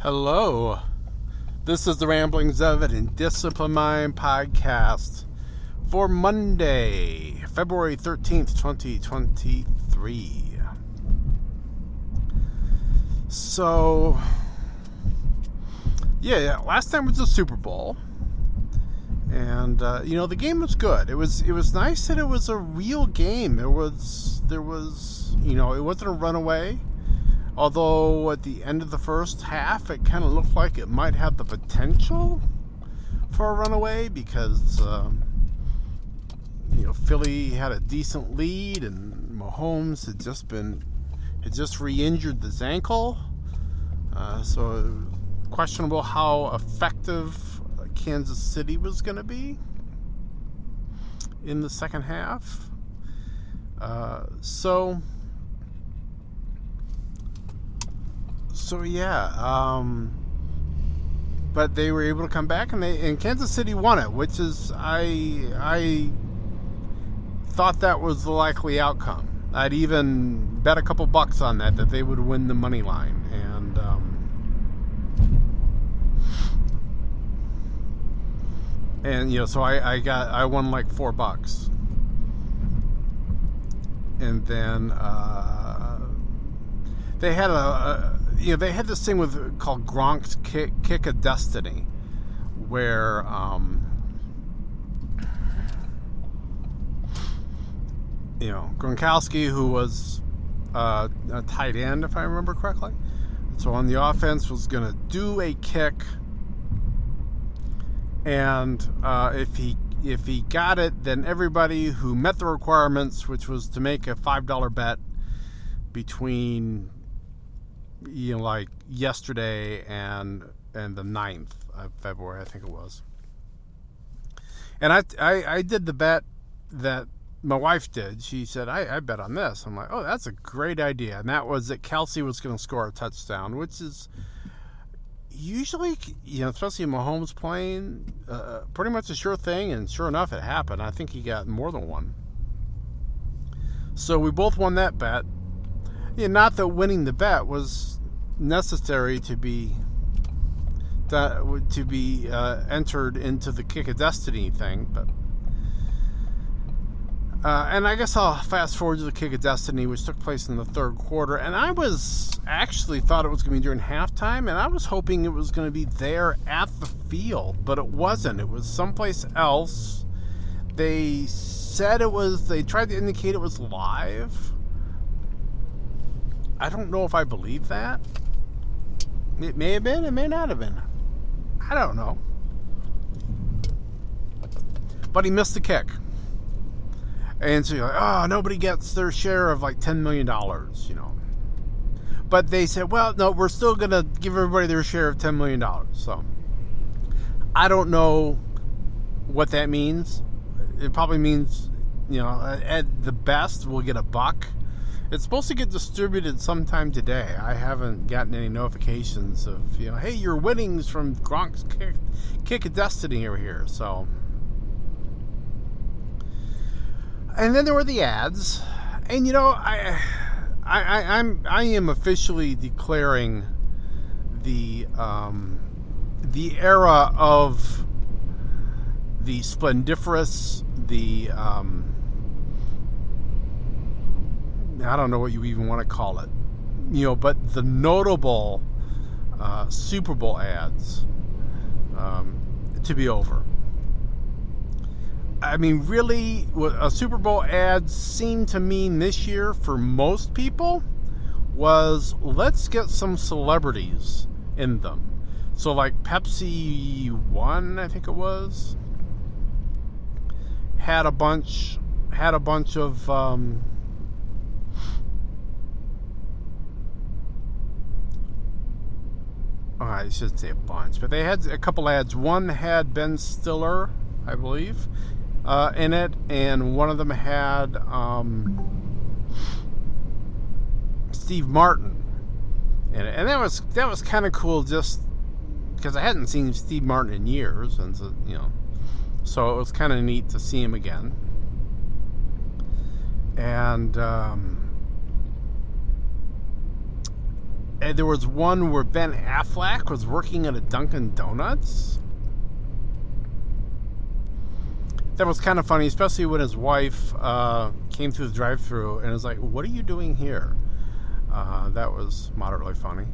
Hello. This is the Ramblings of an Indisciplined Mind podcast for Monday, February 13th, 2023. So, yeah, yeah last time was the Super Bowl. And uh, you know the game was good. It was it was nice that it was a real game. There was there was you know it wasn't a runaway Although at the end of the first half, it kind of looked like it might have the potential for a runaway because um, you know Philly had a decent lead and Mahomes had just been had just re-injured his ankle, uh, so questionable how effective Kansas City was going to be in the second half. Uh, so so yeah, um, but they were able to come back and they and Kansas City won it, which is I I thought that was the likely outcome. I'd even bet a couple bucks on that that they would win the money line and. Um, and you know, so I, I got I won like four bucks, and then uh, they had a, a you know, they had this thing with called Gronk's Kick, Kick of Destiny, where um, you know Gronkowski, who was uh, a tight end, if I remember correctly, so on the offense was going to do a kick, and uh, if he if he got it, then everybody who met the requirements, which was to make a five dollar bet between you know, like yesterday and and the 9th of February, I think it was. And I, I, I did the bet that my wife did. She said, I, I bet on this. I'm like, oh, that's a great idea. And that was that Kelsey was going to score a touchdown, which is usually, you know, especially Mahomes playing, uh, pretty much a sure thing. And sure enough, it happened. I think he got more than one. So we both won that bet. Yeah, not that winning the bet was necessary to be to, to be uh, entered into the kick of destiny thing, but uh, and I guess I'll fast forward to the kick of destiny, which took place in the third quarter, and I was actually thought it was going to be during halftime, and I was hoping it was going to be there at the field, but it wasn't. It was someplace else. They said it was. They tried to indicate it was live I don't know if I believe that. It may have been, it may not have been. I don't know. But he missed the kick. And so you're like, oh, nobody gets their share of like $10 million, you know. But they said, well, no, we're still going to give everybody their share of $10 million. So I don't know what that means. It probably means, you know, at the best, we'll get a buck it's supposed to get distributed sometime today. I haven't gotten any notifications of, you know, hey, your winnings from Gronk's Kick, Kick of Destiny over here. So, and then there were the ads, and you know, I, I, I I'm I am officially declaring the um, the era of the splendiferous, the um, I don't know what you even want to call it, you know, but the notable uh, Super Bowl ads um, to be over. I mean, really, what a Super Bowl ad seemed to mean this year for most people was let's get some celebrities in them. So, like Pepsi One, I think it was, had a bunch had a bunch of um, oh, I shouldn't say a bunch, but they had a couple ads. One had Ben Stiller, I believe, uh, in it, and one of them had um, Steve Martin, and and that was that was kind of cool, just because I hadn't seen Steve Martin in years, and so, you know, so it was kind of neat to see him again, and. Um, and there was one where Ben Affleck was working at a Dunkin' Donuts. That was kind of funny, especially when his wife uh, came through the drive-through and was like, "What are you doing here?" Uh, that was moderately funny.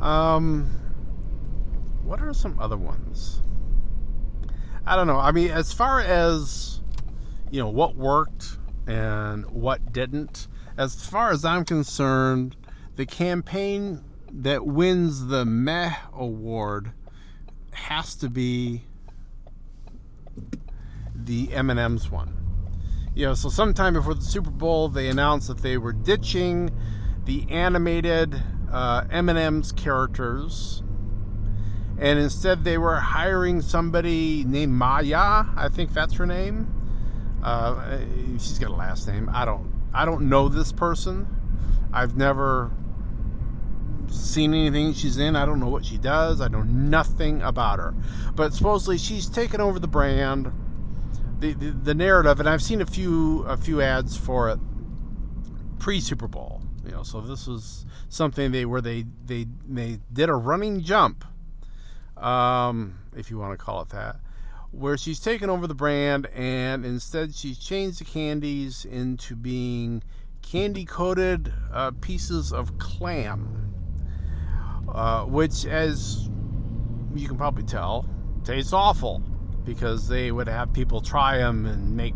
Um, what are some other ones? I don't know. I mean, as far as you know, what worked and what didn't. As far as I'm concerned, the campaign that wins the Meh Award has to be the M&M's one. You know, so sometime before the Super Bowl, they announced that they were ditching the animated uh, M&M's characters, and instead they were hiring somebody named Maya. I think that's her name. Uh, she's got a last name. I don't. I don't know this person. I've never seen anything she's in. I don't know what she does. I know nothing about her. But supposedly she's taken over the brand, the, the, the narrative, and I've seen a few a few ads for it pre Super Bowl. You know, so this was something they where they they they did a running jump, um, if you want to call it that, where she's taken over the brand and instead she's changed the candies into being candy coated uh, pieces of clam, uh, which, as you can probably tell, tastes awful because they would have people try them and make,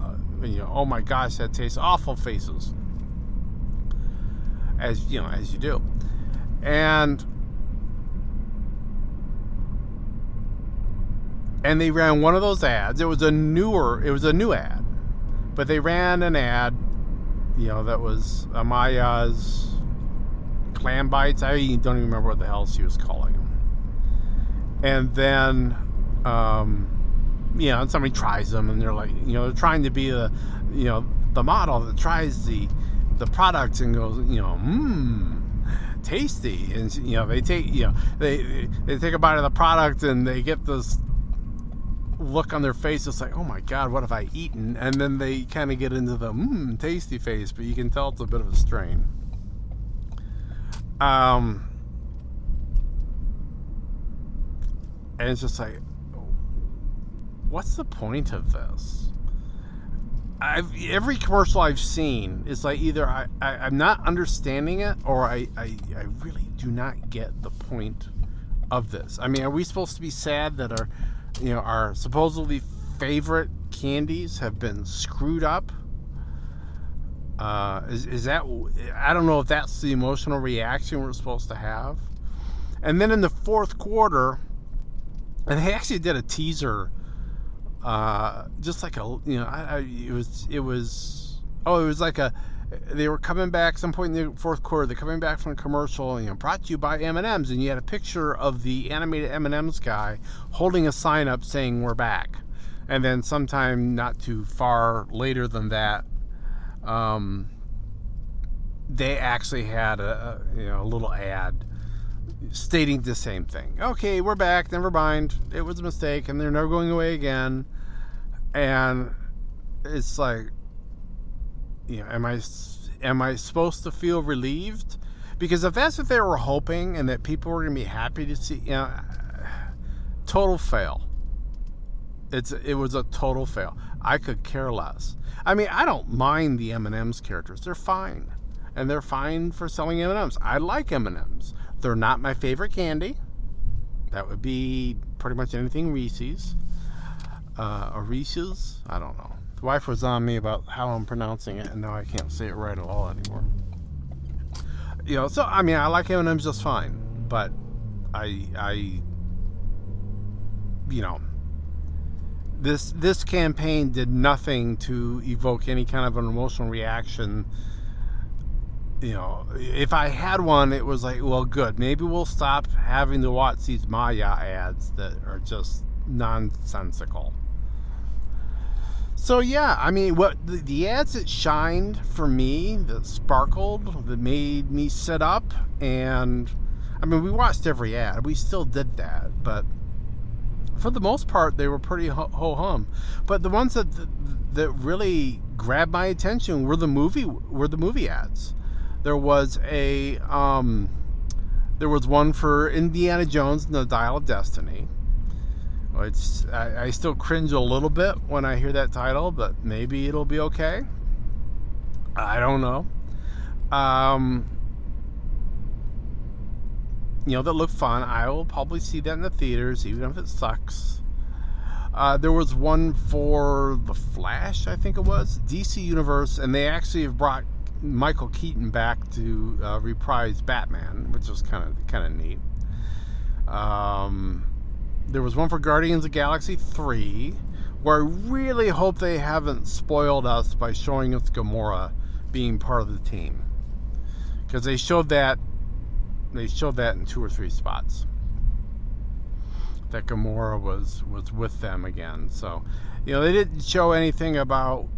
uh, you know, oh my gosh, that tastes awful faces. As you know, as you do, and and they ran one of those ads. It was a newer, it was a new ad, but they ran an ad you know, that was Amaya's clam bites. I don't even remember what the hell she was calling them. And then, um, you know, somebody tries them, and they're like, you know, they're trying to be the, you know, the model that tries the the product and goes, you know, mmm, tasty, and you know, they take, you know, they they take a bite of the product and they get this look on their face it's like oh my god what have i eaten and then they kind of get into the mmm tasty face but you can tell it's a bit of a strain um and it's just like what's the point of this I've every commercial I've seen is like either I, I am not understanding it or I, I I really do not get the point of this. I mean, are we supposed to be sad that our you know, our supposedly favorite candies have been screwed up. Uh, is, is that, I don't know if that's the emotional reaction we're supposed to have. And then in the fourth quarter, and they actually did a teaser, uh, just like a, you know, I, I, it was, it was, oh, it was like a, they were coming back some point in the fourth quarter. They're coming back from a commercial, you know, brought to you by M and M's, and you had a picture of the animated M and M's guy holding a sign up saying "We're back." And then sometime not too far later than that, um, they actually had a, a you know a little ad stating the same thing. Okay, we're back. Never mind. It was a mistake, and they're never going away again. And it's like you know, am I am I supposed to feel relieved? Because if that's what they were hoping, and that people were going to be happy to see, you know, total fail. It's it was a total fail. I could care less. I mean, I don't mind the M and M's characters; they're fine, and they're fine for selling M and M's. I like M and M's. They're not my favorite candy. That would be pretty much anything Reese's uh, or Reese's. I don't know. The wife was on me about how I'm pronouncing it, and now I can't say it right at all anymore. You know, so I mean, I like M&M's just fine, but I, I, you know, this this campaign did nothing to evoke any kind of an emotional reaction. You know, if I had one, it was like, well, good. Maybe we'll stop having to watch these Maya ads that are just nonsensical. So yeah, I mean, what the, the, ads that shined for me, that sparkled, that made me sit up, and I mean, we watched every ad. We still did that, but for the most part, they were pretty ho hum. But the ones that that really grabbed my attention were the movie were the movie ads. There was a um, there was one for Indiana Jones and the Dial of Destiny. Which I, I still cringe a little bit when I hear that title, but maybe it'll be okay. I don't know. Um, you know, that look fun. I will probably see that in the theaters, even if it sucks. Uh, there was one for The Flash, I think it was, DC Universe, and they actually have brought Michael Keaton back to uh, reprise Batman, which was kind of kind of neat. Um, there was one for Guardians of Galaxy 3, where I really hope they haven't spoiled us by showing us Gamora being part of the team. Because they showed that they showed that in two or three spots. That Gamora was was with them again. So, you know, they didn't show anything about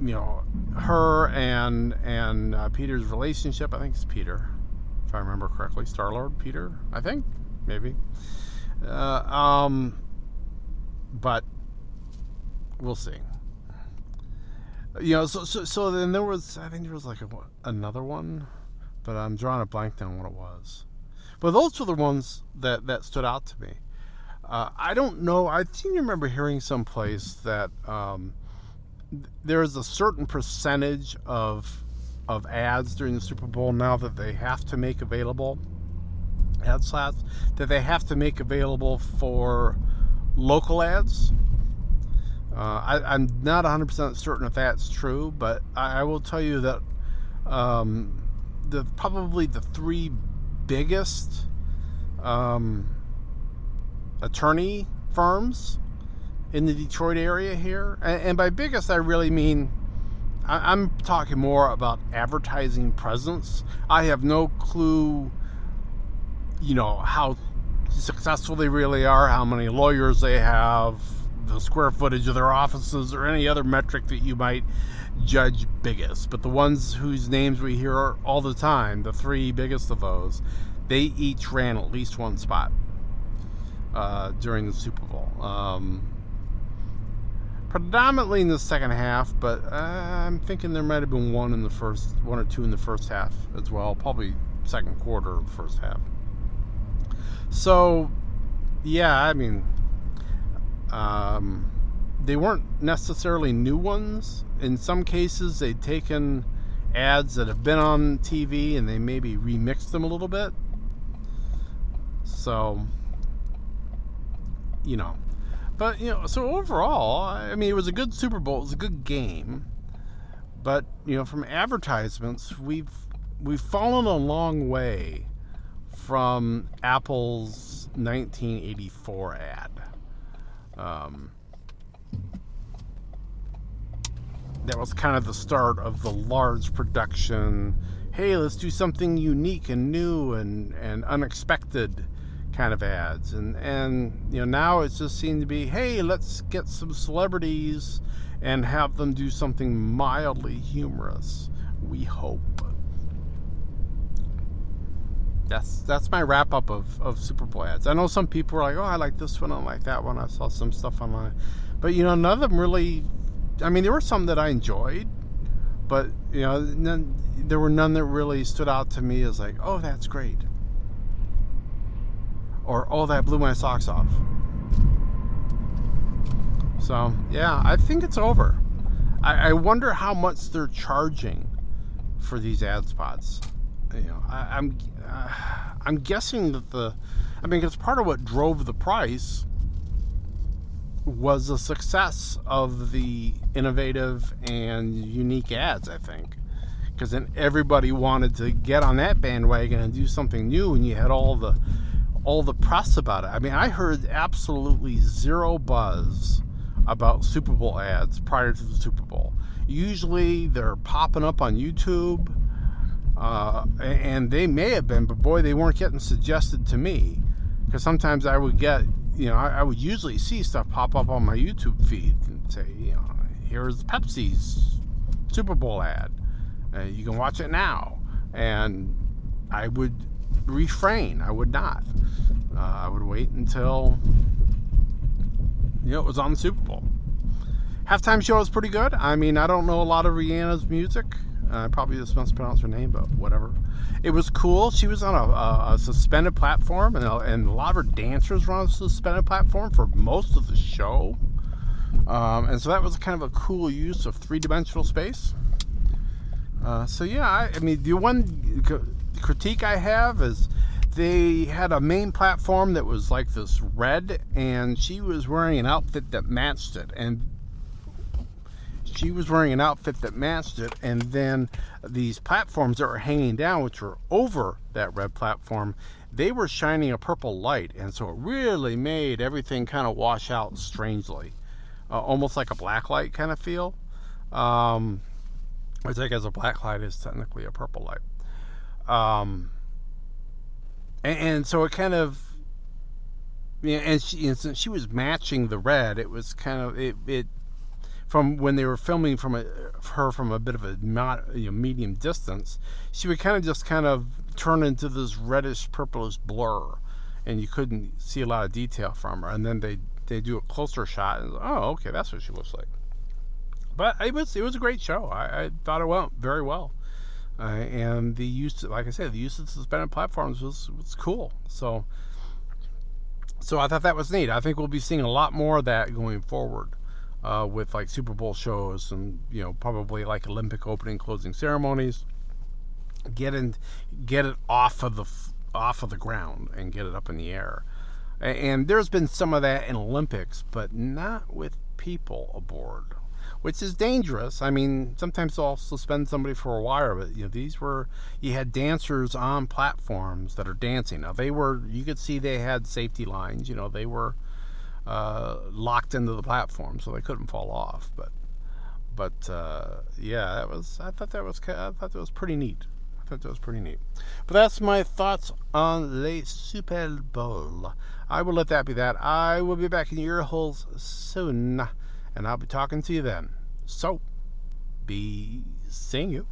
you know her and and uh, Peter's relationship. I think it's Peter, if I remember correctly. Star Lord Peter, I think maybe. Uh, um, but we'll see. You know, so, so so then there was I think there was like a, another one, but I'm drawing a blank on what it was. But those were the ones that that stood out to me. Uh, I don't know. I seem to remember hearing someplace that um, there is a certain percentage of of ads during the Super Bowl now that they have to make available ad slots that they have to make available for local ads. Uh, I, am not 100% certain if that's true, but I, I will tell you that um, the probably the three biggest um, attorney firms in the Detroit area here, and, and by biggest I really mean I, I'm talking more about advertising presence. I have no clue you know how successful they really are, how many lawyers they have, the square footage of their offices, or any other metric that you might judge biggest. But the ones whose names we hear all the time, the three biggest of those, they each ran at least one spot uh, during the Super Bowl. Um, predominantly in the second half, but uh, I'm thinking there might have been one in the first, one or two in the first half as well. Probably second quarter of the first half. So, yeah, I mean, um, they weren't necessarily new ones. In some cases, they'd taken ads that have been on TV and they maybe remixed them a little bit. So, you know, but you know, so overall, I mean, it was a good Super Bowl. It was a good game, but you know, from advertisements, we've we've fallen a long way from Apple's 1984 ad. Um, that was kind of the start of the large production. Hey, let's do something unique and new and, and unexpected kind of ads. And and you know now it's just seemed to be, hey, let's get some celebrities and have them do something mildly humorous. We hope that's that's my wrap up of, of Super Bowl ads. I know some people are like, oh, I like this one, I like that one. I saw some stuff online, but you know, none of them really. I mean, there were some that I enjoyed, but you know, none, there were none that really stood out to me as like, oh, that's great, or oh, that blew my socks off. So yeah, I think it's over. I, I wonder how much they're charging for these ad spots you know, I, am I'm, uh, I'm guessing that the, I mean, it's part of what drove the price was the success of the innovative and unique ads. I think because then everybody wanted to get on that bandwagon and do something new, and you had all the all the press about it. I mean, I heard absolutely zero buzz about Super Bowl ads prior to the Super Bowl. Usually, they're popping up on YouTube uh, and they may have been, but boy, they weren't getting suggested to me. Because sometimes I would get, you know, I, I, would usually see stuff pop up on my YouTube feed and say, you know, here's Pepsi's Super Bowl ad. Uh, you can watch it now. And I would refrain. I would not. Uh, I would wait until, you know, it was on the Super Bowl. Halftime show was pretty good. I mean, I don't know a lot of Rihanna's music. I probably just mispronounced her name, but whatever. It was cool. She was on a, a, a suspended platform, and a, and a lot of her dancers were on a suspended platform for most of the show. Um, and so that was kind of a cool use of three dimensional space. Uh, so yeah, I, I, mean, the one critique I have is they had a main platform that was like this red, and she was wearing an outfit that matched it, and she was wearing an outfit that matched it, and then these platforms that were hanging down, which were over that red platform, they were shining a purple light, and so it really made everything kind of wash out strangely, uh, almost like a black light kind of feel. Um, which I guess a black light is technically a purple light. Um, and, and so it kind of, yeah, and she and she was matching the red, it was kind of it, it from when they were filming from a, her from a bit of a not, you know, medium distance, she would kind of just kind of turn into this reddish purplish blur, and you couldn't see a lot of detail from her. And then they they do a closer shot, and oh, okay, that's what she looks like. But it was it was a great show. I, I thought it went very well, uh, and the use, like I said, the use of suspended platforms was was cool. So so I thought that was neat. I think we'll be seeing a lot more of that going forward uh, with like Super Bowl shows and you know probably like Olympic opening closing ceremonies. Get in, get it off of the off of the ground and get it up in the air. And there's been some of that in Olympics, but not with people aboard, which is dangerous. I mean, sometimes they'll suspend somebody for a while, but you know, these were you had dancers on platforms that are dancing. Now they were, you could see they had safety lines. You know, they were uh, locked into the platform, so they couldn't fall off. But but uh, yeah, that was I thought that was I thought that was pretty neat. I thought that was pretty neat. But that's my thoughts on Le Super Bowl. I will let that be that. I will be back in your holes soon, and I'll be talking to you then. So, be seeing you.